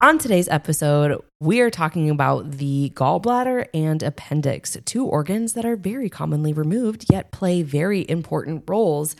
On today's episode, we are talking about the gallbladder and appendix, two organs that are very commonly removed yet play very important roles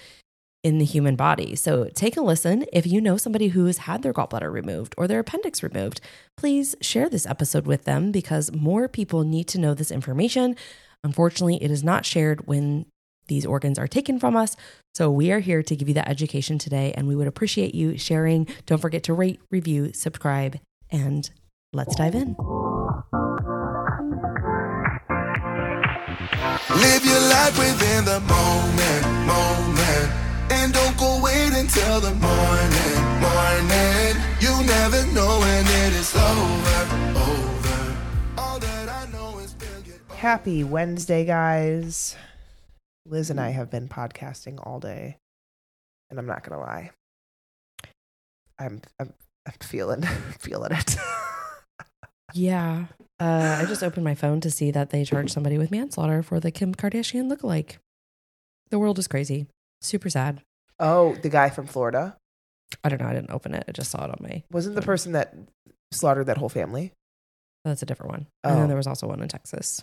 in the human body. So take a listen. If you know somebody who has had their gallbladder removed or their appendix removed, please share this episode with them because more people need to know this information. Unfortunately, it is not shared when these organs are taken from us. So we are here to give you that education today, and we would appreciate you sharing. Don't forget to rate, review, subscribe, and let's dive in. Live your life within the moment, moment. And don't go wait until the morning, morning. You never know when it is over, over. All that I know is Happy Wednesday, guys. Liz and I have been podcasting all day, and I'm not gonna lie. I'm I'm, I'm feeling feeling it. Yeah. Uh, I just opened my phone to see that they charged somebody with manslaughter for the Kim Kardashian lookalike. The world is crazy. Super sad. oh, the guy from Florida I don't know. I didn't open it. I just saw it on my. wasn't the person that slaughtered that whole family. That's a different one. And Oh. then there was also one in Texas,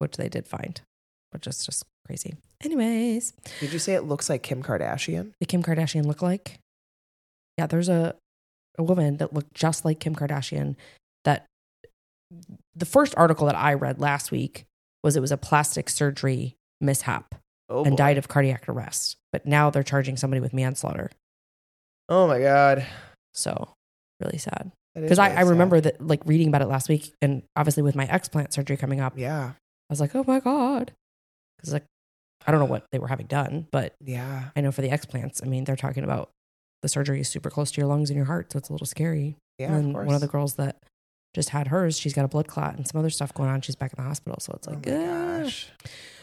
which they did find, which is just crazy. Anyways, Did you say it looks like Kim Kardashian? the Kim Kardashian lookalike. Yeah, there's a a woman that looked just like Kim Kardashian. That the first article that I read last week was it was a plastic surgery mishap Oh, and died of cardiac arrest. But now they're charging somebody with manslaughter. Oh my god, So really sad. Because I, really I sad. remember that like reading about it last week and obviously with my explant surgery coming up, Yeah, I was like, oh my God. Because like I don't know uh. what they were having done, but yeah. I know for the explants, I mean, they're talking about the surgery is super close to your lungs and your heart, so it's a little scary. Yeah, and of course. one of the girls that just had hers, she's got a blood clot and some other stuff going on. She's back in the hospital, so it's Oh like, "Ah." gosh.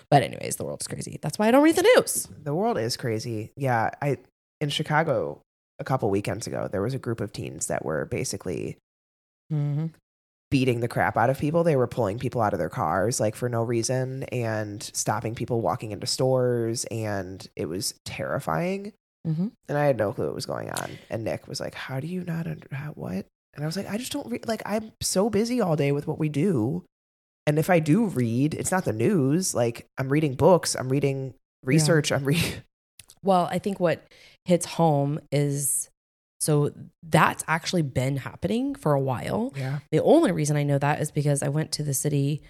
but anyways, the world's crazy. That's why I don't read the news. The world is crazy. Yeah, I in Chicago a couple weekends ago, there was a group of teens that were basically Mm-hmm. beating the crap out of people. They were pulling people out of their cars like for no reason and stopping people walking into stores and it was terrifying. Mm-hmm. And I had no clue what was going on. And Nick was like, "How do you not under how, what?" And I was like, "I just don't re- like I'm so busy all day with what we do. And if I do read, it's not the news. Like I'm reading books, I'm reading research, I'm reading Well, I think what hits home is so that's actually been happening for a while. Yeah. The only reason I know that is because I went to the city.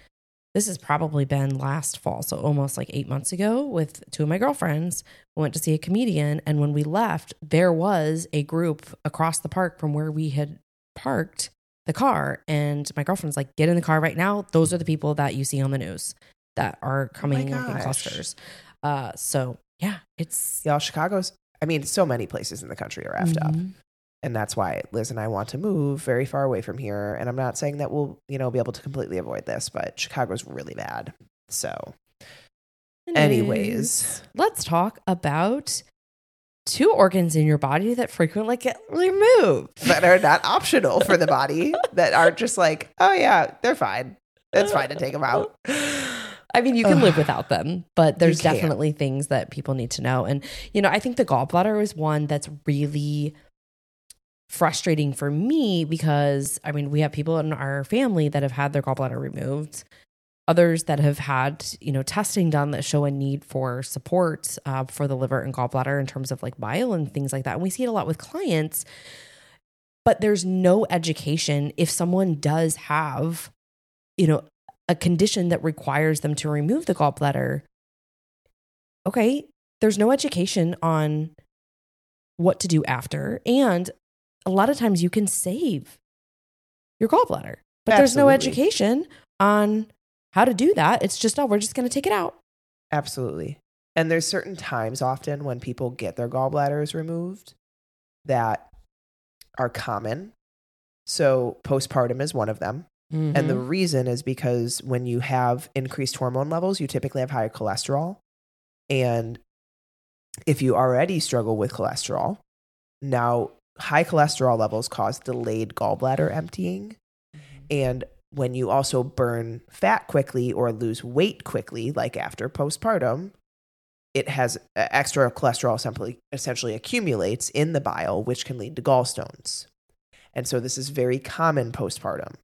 This has probably been last fall, so almost like eight months ago, with two of my girlfriends. We went to see a comedian, and when we left, there was a group across the park from where we had parked the car. And my girlfriend's like, "Get in the car right now." Those are the people that you see on the news that are coming like, in clusters. Uh, so yeah, it's Y'all, Chicago's, I mean, so many places in the country are effed up. And that's why Liz and I want to move very far away from here. And I'm not saying that we'll, you know, be able to completely avoid this, but Chicago's really bad. So, Anyways. let's talk about two organs in your body that frequently get removed. that are not optional for the body, that are just like, oh, yeah, they're fine. It's fine to take them out. I mean, you can live without them, but there's definitely things that people need to know. And, you know, I think the gallbladder is one that's really frustrating for me because, I mean, we have people in our family that have had their gallbladder removed, others that have had, you know, testing done that show a need for support uh, for the liver and gallbladder in terms of like bile and things like that. And we see it a lot with clients, but there's no education if someone does have, you know, a condition that requires them to remove the gallbladder, okay, there's no education on what to do after. And a lot of times you can save your gallbladder, but there's no education on how to do that. It's just, oh, we're just going to take it out. Absolutely. And there's certain times often when people get their gallbladders removed that are common. So, postpartum is one of them. And the Mhm. reason is because when you have increased hormone levels, you typically have higher cholesterol. And if you already struggle with cholesterol, now high cholesterol levels cause delayed gallbladder emptying. Mm-hmm. And when you also burn fat quickly or lose weight quickly, like after postpartum, it has extra cholesterol simply, essentially accumulates in the bile, which can lead to gallstones. And so this is very common postpartum.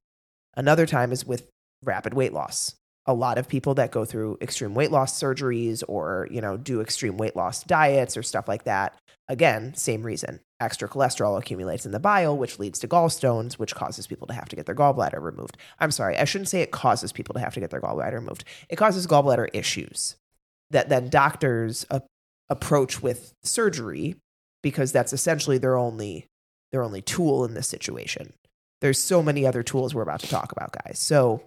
Another time is with rapid weight loss. A lot of people that go through extreme weight loss surgeries or, you know, do extreme weight loss diets or stuff like that. Again, same reason. Extra cholesterol accumulates in the bile, which leads to gallstones, which causes people to have to get their gallbladder removed. I'm sorry, I shouldn't say it causes people to have to get their gallbladder removed. It causes gallbladder issues that then doctors a- approach with surgery because that's essentially their only their only tool in this situation. There's so many other tools we're about to talk about, guys. So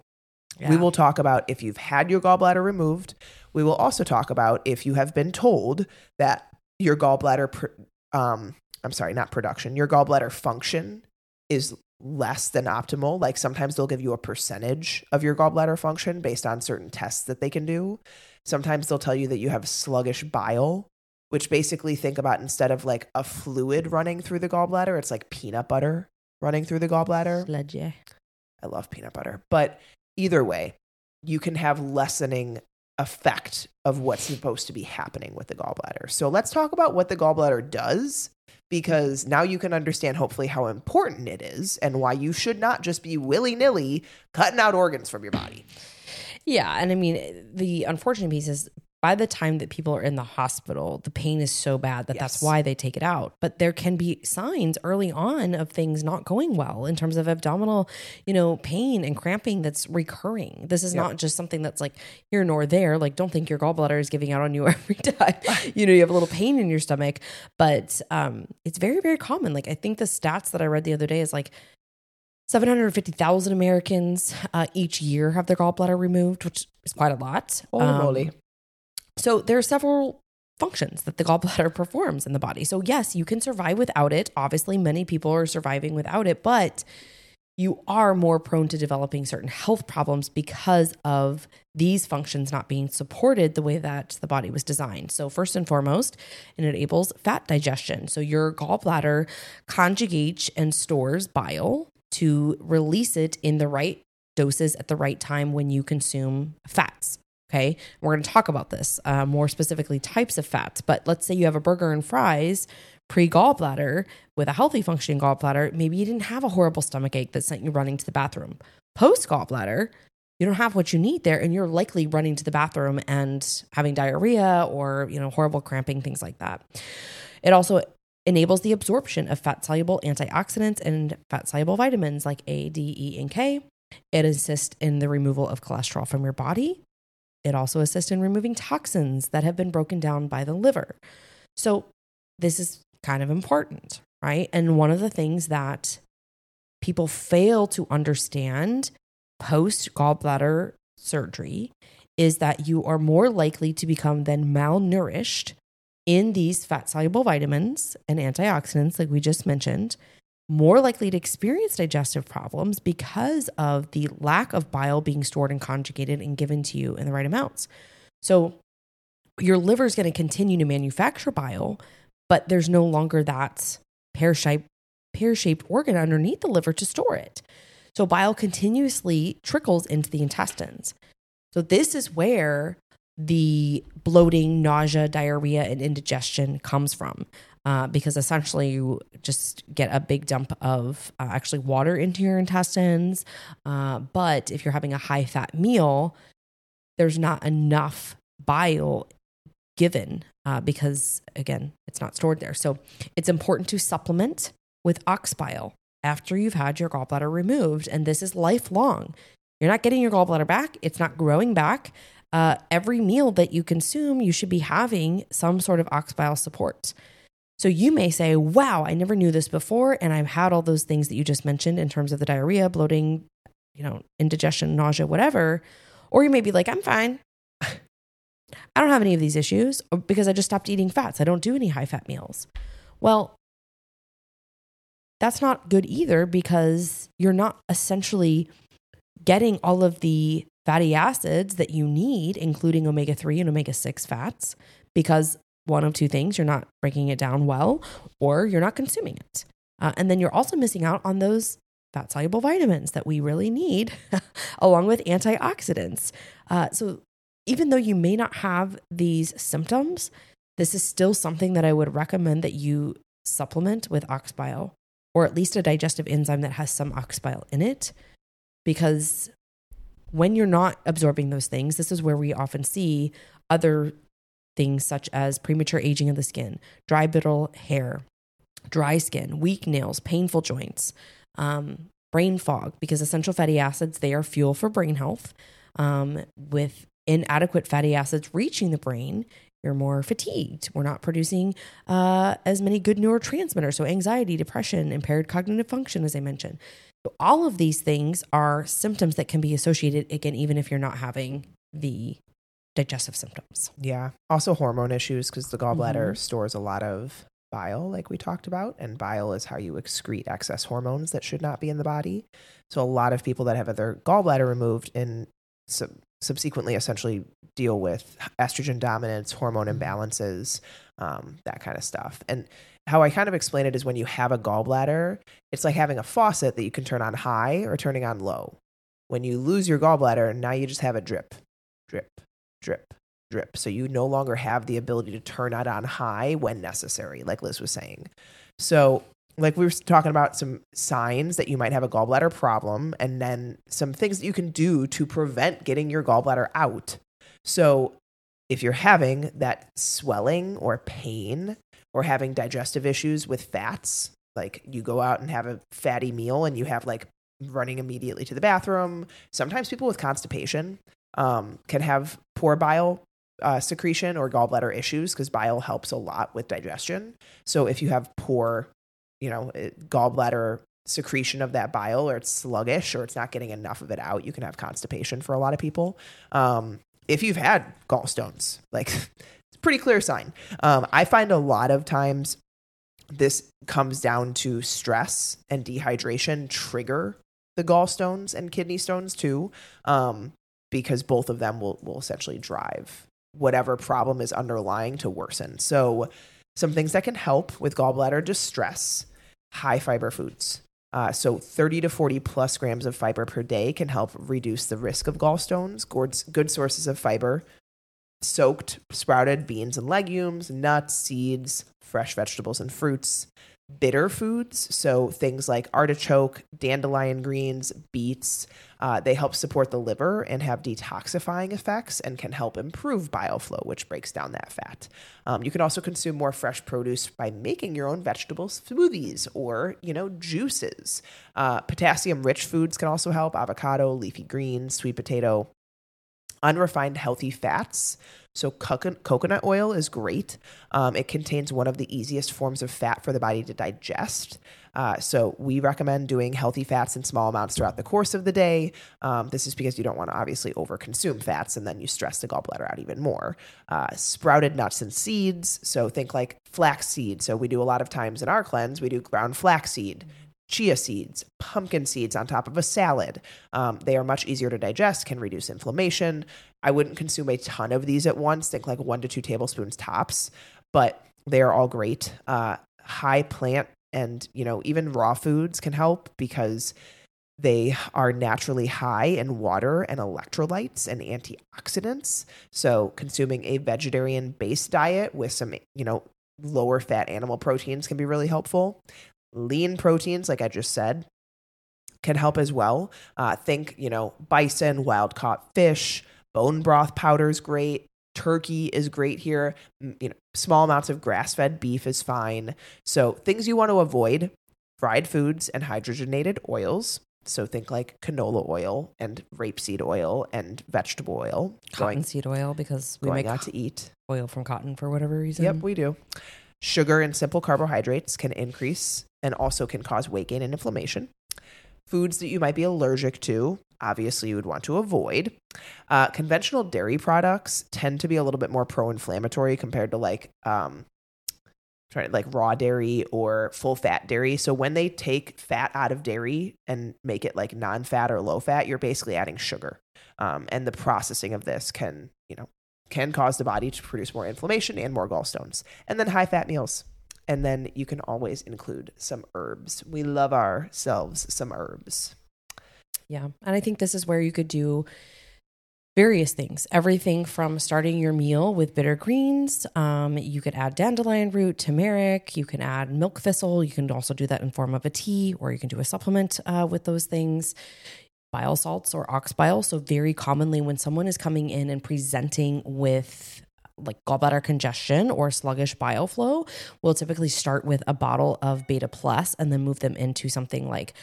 we will talk about if you've had your gallbladder removed. We will also talk about if you have been told that your gallbladder, pr- um, I'm sorry, not production, your gallbladder function is less than optimal. Like sometimes they'll give you a percentage of your gallbladder function based on certain tests that they can do. Sometimes they'll tell you that you have sluggish bile, which basically think about instead of like a fluid running through the gallbladder, it's like peanut butter running through the gallbladder. Sledge. I love peanut butter. But either way, you can have lessening effect of what's supposed to be happening with the gallbladder. So let's talk about what the gallbladder does because now you can understand hopefully how important it is and why you should not just be willy-nilly cutting out organs from your body. Yeah, and I mean the unfortunate piece is by the time that people are in the hospital, the pain is so bad that that's why they take it out. But there can be signs early on of things not going well in terms of abdominal, you know, pain and cramping that's recurring. This is not just something that's like here nor there. Like don't think your gallbladder is giving out on you every time. you know, you have a little pain in your stomach, but um it's very very common. Like I think the stats that I read the other day is like 750,000 Americans uh, each year have their gallbladder removed, which is quite a lot. Holy Um, moly. So there are several functions that the gallbladder performs in the body. So yes, you can survive without it. Obviously, many people are surviving without it, but you are more prone to developing certain health problems because of these functions not being supported the way that the body was designed. So, first and foremost, it enables fat digestion. So, your gallbladder conjugates and stores bile to release it in the right doses at the right time when you consume fats. Okay. We're going to talk about this uh, more specifically, types of fats. But let's say you have a burger and fries pre gallbladder with a healthy functioning gallbladder. Maybe you didn't have a horrible stomach ache that sent you running to the bathroom. Post gallbladder, you don't have what you need there, and you're likely running to the bathroom and having diarrhea or you know horrible cramping, things like that. It also enables the absorption of fat soluble antioxidants and fat soluble vitamins like A, D, E, and K. It assists in the removal of cholesterol from your body. It also assists in removing toxins that have been broken down by the liver. So, this is kind of important, right? And one of the things that people fail to understand post gallbladder surgery is that you are more likely to become then malnourished in these fat soluble vitamins and antioxidants, like we just mentioned, more likely to experience digestive problems because of the lack of bile being stored and conjugated and given to you in the right amounts. So, your liver is going to continue to manufacture bile, but there's no longer that pear shaped pear shaped organ underneath the liver to store it. So bile continuously trickles into the intestines. So this is where the bloating, nausea, diarrhea, and indigestion comes from. Uh, because essentially you just get a big dump of uh, actually water into your intestines. Uh, but if you're having a high fat meal, there's not enough bile given uh, because, again, it's not stored there. So it's important to supplement with ox bile after you've had your gallbladder removed. And this is lifelong. You're not getting your gallbladder back, it's not growing back. Uh, every meal that you consume, you should be having some sort of ox bile support. So you may say, wow, I never knew this before. And I've had all those things that you just mentioned in terms of the diarrhea, bloating, you know, indigestion, nausea, whatever. Or you may be like, I'm fine. I don't have any of these issues uh, because I just stopped eating fats. I don't do any high fat meals. Well, that's not good either because you're not essentially getting all of the fatty acids that you need, including omega 3 and omega 6 fats, because one of two things you're not breaking it down well or you're not consuming it. Uh, and then you're also missing out on those fat soluble vitamins that we really need, along with antioxidants. Uh, so even though you may not have these symptoms, this is still something that I would recommend that you supplement with ox bile or at least a digestive enzyme that has some ox bile in it. Because when you're not absorbing those things, this is where we often see other things such as premature aging of the skin, dry brittle hair, dry skin, weak nails, painful joints, um, brain fog, because essential fatty acids, they are fuel for brain health. Um, with inadequate fatty acids reaching the brain, you're more fatigued. We're not producing uh, as many good neurotransmitters. So, anxiety, depression, impaired cognitive function, as I mentioned. So all of these things are symptoms that can be associated, again, even if you're not having the digestive symptoms. Yeah. Also, hormone issues because the gallbladder Mhm. stores a lot of bile, like we talked about. And bile is how you excrete excess hormones that should not be in the body. So, a lot of people that have their gallbladder removed and sub- subsequently essentially deal with estrogen dominance, hormone Mhm. imbalances, um, that kind of stuff. And how I kind of explain it is when you have a gallbladder, it's like having a faucet that you can turn on high or turning on low. When you lose your gallbladder, now you just have a drip, drip, drip, drip. So you no longer have the ability to turn it on high when necessary, like Liz was saying. So, like we were talking about some signs that you might have a gallbladder problem, and then some things that you can do to prevent getting your gallbladder out. So, if you're having that swelling or pain or having digestive issues with fats, like you go out and have a fatty meal and you have like running immediately to the bathroom. Sometimes people with constipation um, can have poor bile uh, secretion or gallbladder issues because bile helps a lot with digestion. So if you have poor, you know, eh, gallbladder secretion of that bile or it's sluggish or it's not getting enough of it out, you can have constipation for a lot of people. Um, if you've had gallstones, like it's a pretty clear sign. Um, I find a lot of times this comes down to stress and dehydration trigger the gallstones and kidney stones too, um, because both of them will, will essentially drive whatever problem is underlying to worsen. So, some things that can help with gallbladder distress high fiber foods. Uh, so 30 to 40 plus grams of fiber per day can help reduce the risk of gallstones. Good, good sources of fiber soaked sprouted beans and legumes, nuts, seeds, fresh vegetables and fruits, bitter foods, so things like artichoke, dandelion greens, beets, uh, they help support the liver and have detoxifying effects and can help improve bile flow, which breaks down that fat. Um, you can also consume more fresh produce by making your own vegetable smoothies or, you know, juices. Uh, Potassium-rich foods can also help: avocado, leafy greens, sweet potato, unrefined healthy fats. So coco- coconut oil is great. Um, it contains one of the easiest forms of fat for the body to digest. Uh, so we recommend doing healthy fats in small amounts throughout the course of the day. Um, this is because you don't want to obviously overconsume fats and then you stress the gallbladder out even more. Uh, sprouted nuts and seeds. So think like flax seed. So we do a lot of times in our cleanse, we do ground flax seed chia seeds, pumpkin seeds on top of a salad. Um, they are much easier to digest, can reduce inflammation. I wouldn't consume a ton of these at once, think like one to two tablespoons tops, but they are all great. Uh, high plant and, you know, even raw foods can help because they are naturally high in water and electrolytes and antioxidants. So consuming a vegetarian based diet with some, you know, lower fat animal proteins can be really helpful lean proteins, like I just said, can help as well. Uh, think, you know, bison, wild caught fish, bone broth powder is great. Turkey is great here. You know, small amounts of grass fed beef is fine. So things you want to avoid: fried foods and hydrogenated oils. So think like canola oil and rapeseed oil and vegetable oil. Cottonseed oil because we make out to eat. oil from cotton for whatever reason. Yep, we do. Sugar and simple carbohydrates can increase and also can cause weight gain and inflammation. Foods that you might be allergic to, obviously, you would want to avoid. Uh, conventional dairy products tend to be a little bit more pro inflammatory compared to like, um, trying like raw dairy or full fat dairy. So when they take fat out of dairy and make it like non fat or low fat, you're basically adding sugar. Um, and the processing of this can, you know, can cause the body to produce more inflammation and more gallstones. And then high fat meals. And then you can always include some herbs. We love ourselves some herbs. Yeah. And I think this is where you could do various things everything from starting your meal with bitter greens um, you could add dandelion root turmeric you can add milk thistle you can also do that in form of a tea or you can do a supplement uh, with those things bile salts or ox bile so very commonly when someone is coming in and presenting with like gallbladder congestion or sluggish bile flow we'll typically start with a bottle of beta plus and then move them into something like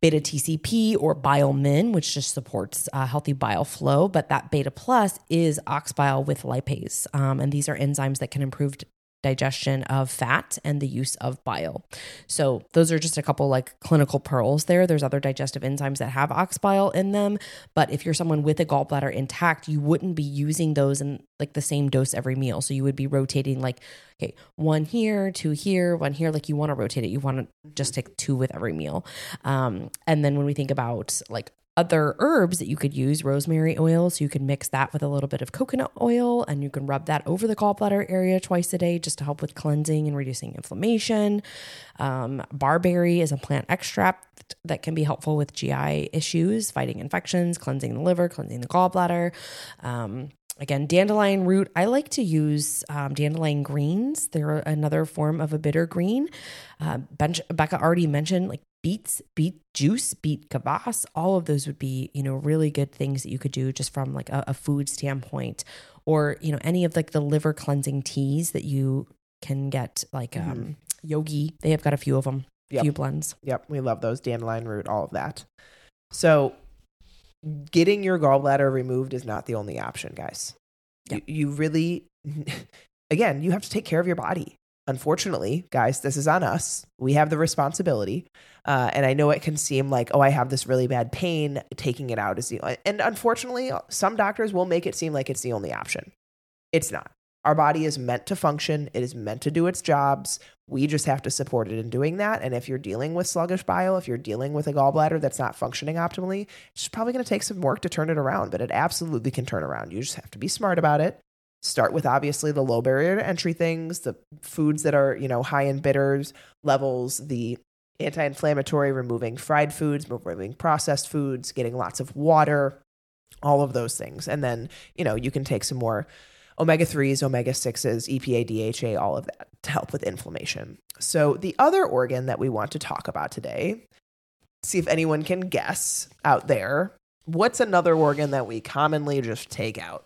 beta TCP or BioMin, which just supports uh, healthy bile flow. But that beta plus is ox bile with lipase. Um, and these are enzymes that can improve digestion of fat and the use of bile. So those are just a couple like clinical pearls there. There's other digestive enzymes that have ox bile in them, but if you're someone with a gallbladder intact, you wouldn't be using those in like the same dose every meal. So you would be rotating like okay, one here, two here, one here like you want to rotate it. You want to just take two with every meal. Um and then when we think about like other herbs that you could use rosemary oil so you can mix that with a little bit of coconut oil and you can rub that over the gallbladder area twice a day just to help with cleansing and reducing inflammation um, barberry is a plant extract that can be helpful with gi issues fighting infections cleansing the liver cleansing the gallbladder um, Again, dandelion root. I like to use um, dandelion greens. They're another form of a bitter green. Uh, Bench, Becca already mentioned like beets, beet juice, beet kvass. All of those would be, you know, really good things that you could do just from like a, a food standpoint, or you know, any of like the liver cleansing teas that you can get, like um, yogi. They have got a few of them, Yep. few blends. Yep, we love those dandelion root, all of that. So, getting your gallbladder removed is not the only option, guys. Yep. You, you really, again, you have to take care of your body. Unfortunately, guys, this is on us. We have the responsibility. Uh, and I know it can seem like, oh, I have this really bad pain. Taking it out is the, and unfortunately, some doctors will make it seem like it's the only option. It's not. Our body is meant to function, it is meant to do its jobs. We just have to support it in doing that. And if you're dealing with sluggish bile, if you're dealing with a gallbladder that's not functioning optimally, it's probably going to take some work to turn it around, but it absolutely can turn around. You just have to be smart about it. Start with obviously the low barrier to entry things, the foods that are, you know, high in bitters levels, the anti-inflammatory, removing fried foods, removing processed foods, getting lots of water, all of those things. And then, you know, you can take some more omega 3s, omega 6s, EPA, DHA, all of that to help with inflammation. So, the other organ that we want to talk about today, see if anyone can guess out there, what's another organ that we commonly just take out?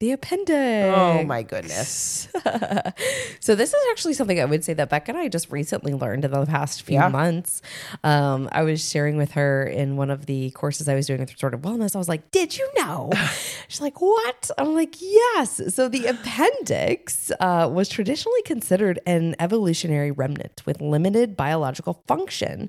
The appendix. Oh my goodness. so this is actually something I would say that Becca and I just recently learned in the past few Yeah. months. Um, I was sharing with her in one of the courses I was doing with sort of wellness. I was like, "Did you know?" She's like, "What?" I'm like, "Yes." So the appendix uh, was traditionally considered an evolutionary remnant with limited biological function.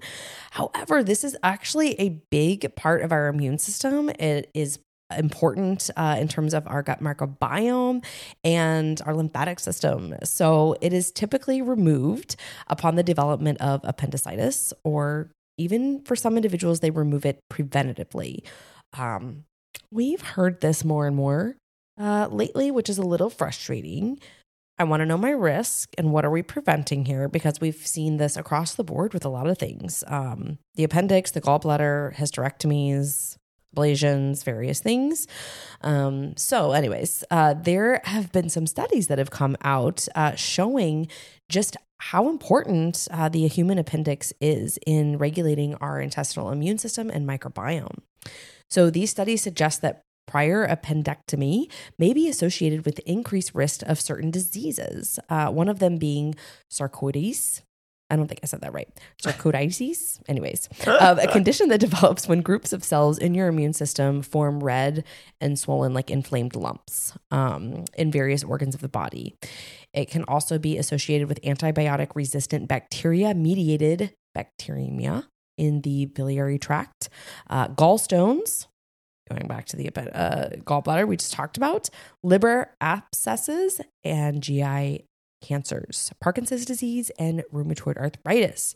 However, this is actually a big part of our immune system. It is important uh, in terms of our gut microbiome and our lymphatic system. So it is typically removed upon the development of appendicitis, or even for some individuals, they remove it preventatively. Um, we've heard this more and more uh, lately, which is a little frustrating. I want to know my risk and what are we preventing here because we've seen this across the board with a lot of things um, the appendix, the gallbladder, hysterectomies, ablations, various things. Um, so, anyways, uh, there have been some studies that have come out uh, showing just how important uh, the human appendix is in regulating our intestinal immune system and microbiome. So, these studies suggest that prior appendectomy may be associated with increased risk of certain diseases, uh, one of them being sarcoides. I don't think I said that right. Sarcoidosis. Anyways, um, a condition that develops when groups of cells in your immune system form red and swollen, like inflamed lumps um, in various organs of the body. It can also be associated with antibiotic resistant bacteria mediated bacteremia in the biliary tract, uh, gallstones, going back to the uh, gallbladder we just talked about, liver abscesses, and GI cancers, Parkinson's disease, and rheumatoid arthritis.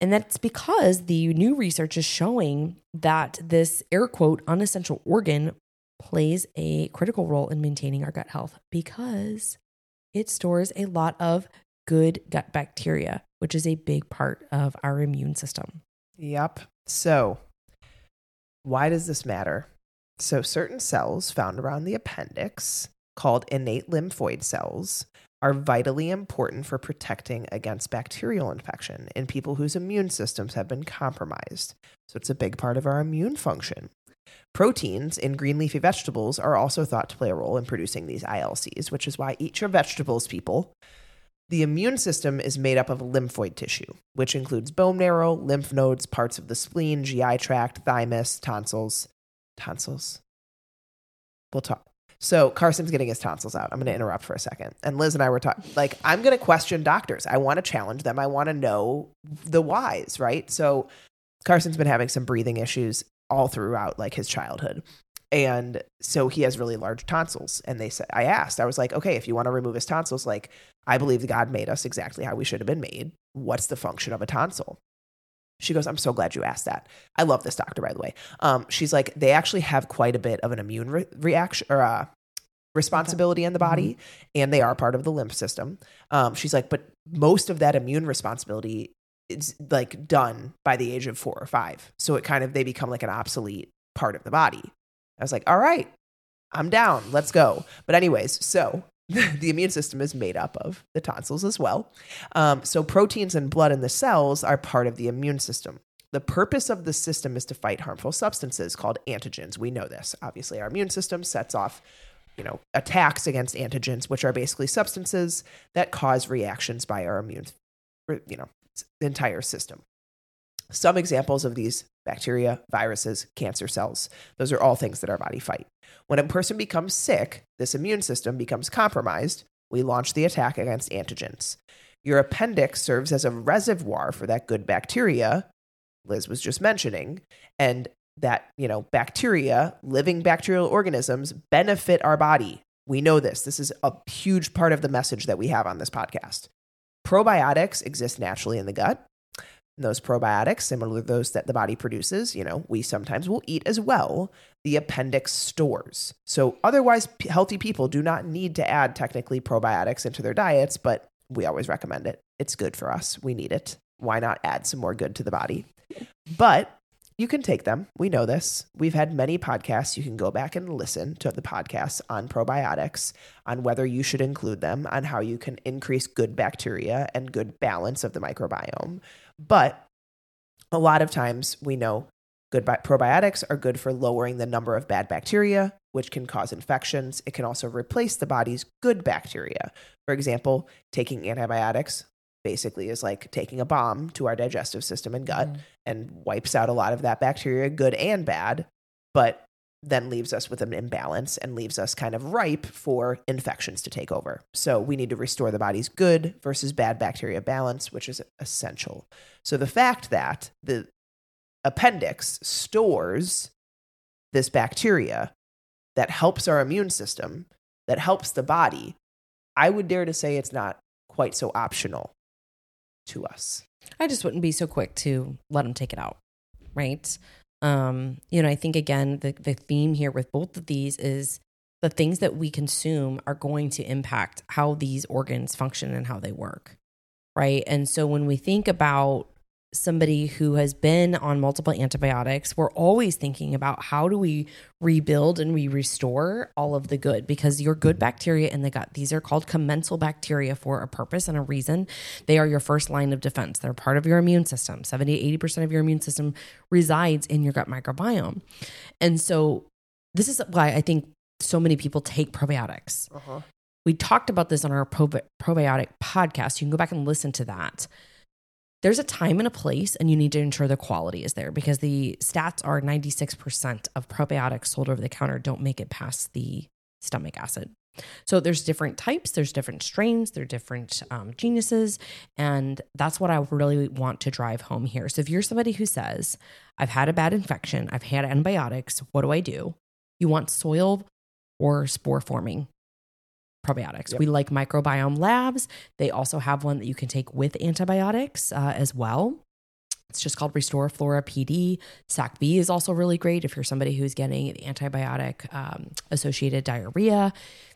And that's because the new research is showing that this air quote unessential organ plays a critical role in maintaining our gut health because it stores a lot of good gut bacteria, which is a big part of our immune system. Yep. So, why does this matter? So, certain cells found around the appendix, called innate lymphoid cells, are vitally important for protecting against bacterial infection in people whose immune systems have been compromised. So, it's a big part of our immune function. Proteins in green leafy vegetables are also thought to play a role in producing these ILCs, which is why eat your vegetables, people. The immune system is made up of lymphoid tissue, which includes bone marrow, lymph nodes, parts of the spleen, GI tract, thymus, tonsils. Tonsils? We'll talk. So Carson's getting his tonsils out. I'm going to interrupt for a second. And Liz and I were talking, like, I'm going to question doctors. I want to challenge them. I want to know the whys, right? So Carson's been having some breathing issues all throughout like his childhood. And so he has really large tonsils. And they said, I asked, I was like, okay, if you want to remove his tonsils, like, I believe God made us exactly how we should have been made. What's the function of a tonsil? She goes, I'm so glad you asked that. I love this doctor, by the way. Um, she's like, they actually have quite a bit of an immune re- reaction or uh, responsibility in the body, and they are part of the lymph system. Um, she's like, but most of that immune responsibility is like done by the age of four or five. So it kind of, they become like an obsolete part of the body. I was like, all right, I'm down. Let's go. But, anyways, so the immune system is made up of the tonsils as well. Um, so, proteins and blood in the cells are part of the immune system. The purpose of the system is to fight harmful substances called antigens. We know this. Obviously, our immune system sets off, you know, attacks against antigens, which are basically substances that cause reactions by our immune, you know, entire system. Some examples of these bacteria, viruses, cancer cells. Those are all things that our body fight. When a person becomes sick, this immune system becomes compromised. We launch the attack against antigens. Your appendix serves as a reservoir for that good bacteria Liz was just mentioning, and that, you know, bacteria, living bacterial organisms benefit our body. We know this. This is a huge part of the message that we have on this podcast. Probiotics exist naturally in the gut. Those probiotics, similar to those that the body produces, you know, we sometimes will eat as well. The appendix stores. So, otherwise, p- healthy people do not need to add technically probiotics into their diets, but we always recommend it. It's good for us. We need it. Why not add some more good to the body? But you can take them. We know this. We've had many podcasts. You can go back and listen to the podcasts on probiotics, on whether you should include them, on how you can increase good bacteria and good balance of the microbiome. But a lot of times we know good bi- probiotics are good for lowering the number of bad bacteria, which can cause infections. It can also replace the body's good bacteria. For example, taking antibiotics basically is like taking a bomb to our digestive system and gut mm-hmm. and wipes out a lot of that bacteria, good and bad, but then leaves us with an imbalance and leaves us kind of ripe for infections to take over. So we need to restore the body's good versus bad bacteria balance, which is essential. So the fact that the appendix stores this bacteria that helps our immune system, that helps the body, I would dare to say it's not quite so optional to us. I just wouldn't be so quick to let them take it out, right? Um, you know, I think again, the the theme here with both of these is the things that we consume are going to impact how these organs function and how they work, right? And so when we think about somebody who has been on multiple antibiotics, we're always thinking about how do we rebuild and we restore all of the good because your good bacteria in the gut, these are called commensal bacteria for a purpose and a reason. They are your first line of defense. They're part of your immune system. 70 80% of your immune system resides in your gut microbiome. And so this is why I think so many people take probiotics. Uh-huh. We talked about this on our probi- probiotic podcast. You can go back and listen to that there's a time and a place, and you need to ensure the quality is there because the stats are 96% of probiotics sold over the counter don't make it past the stomach acid. So there's different types, there's different strains, there are different um, genuses, and that's what I really want to drive home here. So if you're somebody who says, "I've had a bad infection, I've had antibiotics, what do I do?" You want soil or spore forming probiotics. Yep. We like microbiome labs. They also have one that you can take with antibiotics uh, as well. It's just called Restore Flora PD. SAC B is also really great if you're somebody who's getting antibiotic um, associated diarrhea,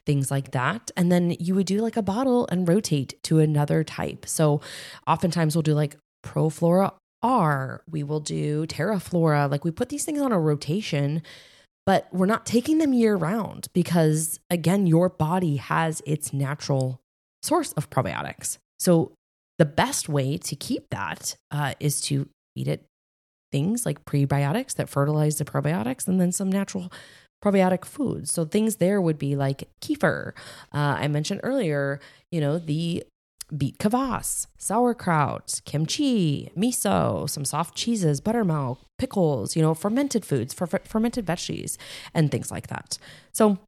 things like that. And then you would do like a bottle and rotate to another type. So oftentimes we'll do like ProFlora R, we will do TerraFlora. Like we put these things on a rotation but we're not taking them year round because, again, your body has its natural source of probiotics. So, the best way to keep that uh, is to feed it things like prebiotics that fertilize the probiotics and then some natural probiotic foods. So things there would be like kefir. Uh, I mentioned earlier, you know, the beet kvass, sauerkraut, kimchi, miso, some soft cheeses, buttermilk, pickles, you know, fermented foods, for fermented veggies, and things like that. So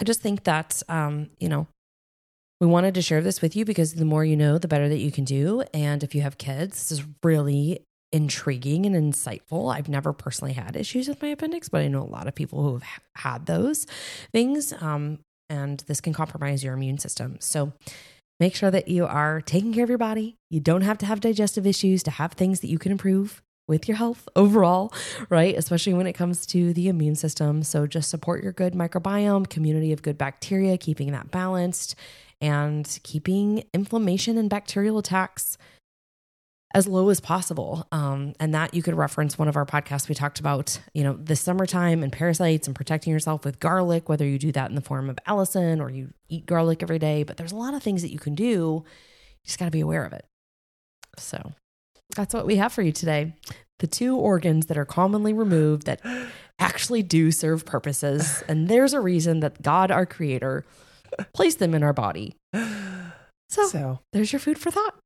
I just think that, um, you know, we wanted to share this with you because the more you know, the better that you can do. And if you have kids, this is really intriguing and insightful. I've never personally had issues with my appendix, but I know a lot of people who have had those things. Um, and this can compromise your immune system. So make sure that you are taking care of your body. You don't have to have digestive issues to have things that you can improve with your health overall, right? Especially when it comes to the immune system. So just support your good microbiome, community of good bacteria, keeping that balanced and keeping inflammation and bacterial attacks as low as possible. Um, and that you could reference one of our podcasts. We talked about, you know, the summertime and parasites and protecting yourself with garlic, whether you do that in the form of allicin or you eat garlic every day. But there's a lot of things that you can do. You just got to be aware of it. So that's what we have for you today. The two organs that are commonly removed that actually do serve purposes. And there's a reason that God, our creator, placed them in our body. So, So there's your food for thought.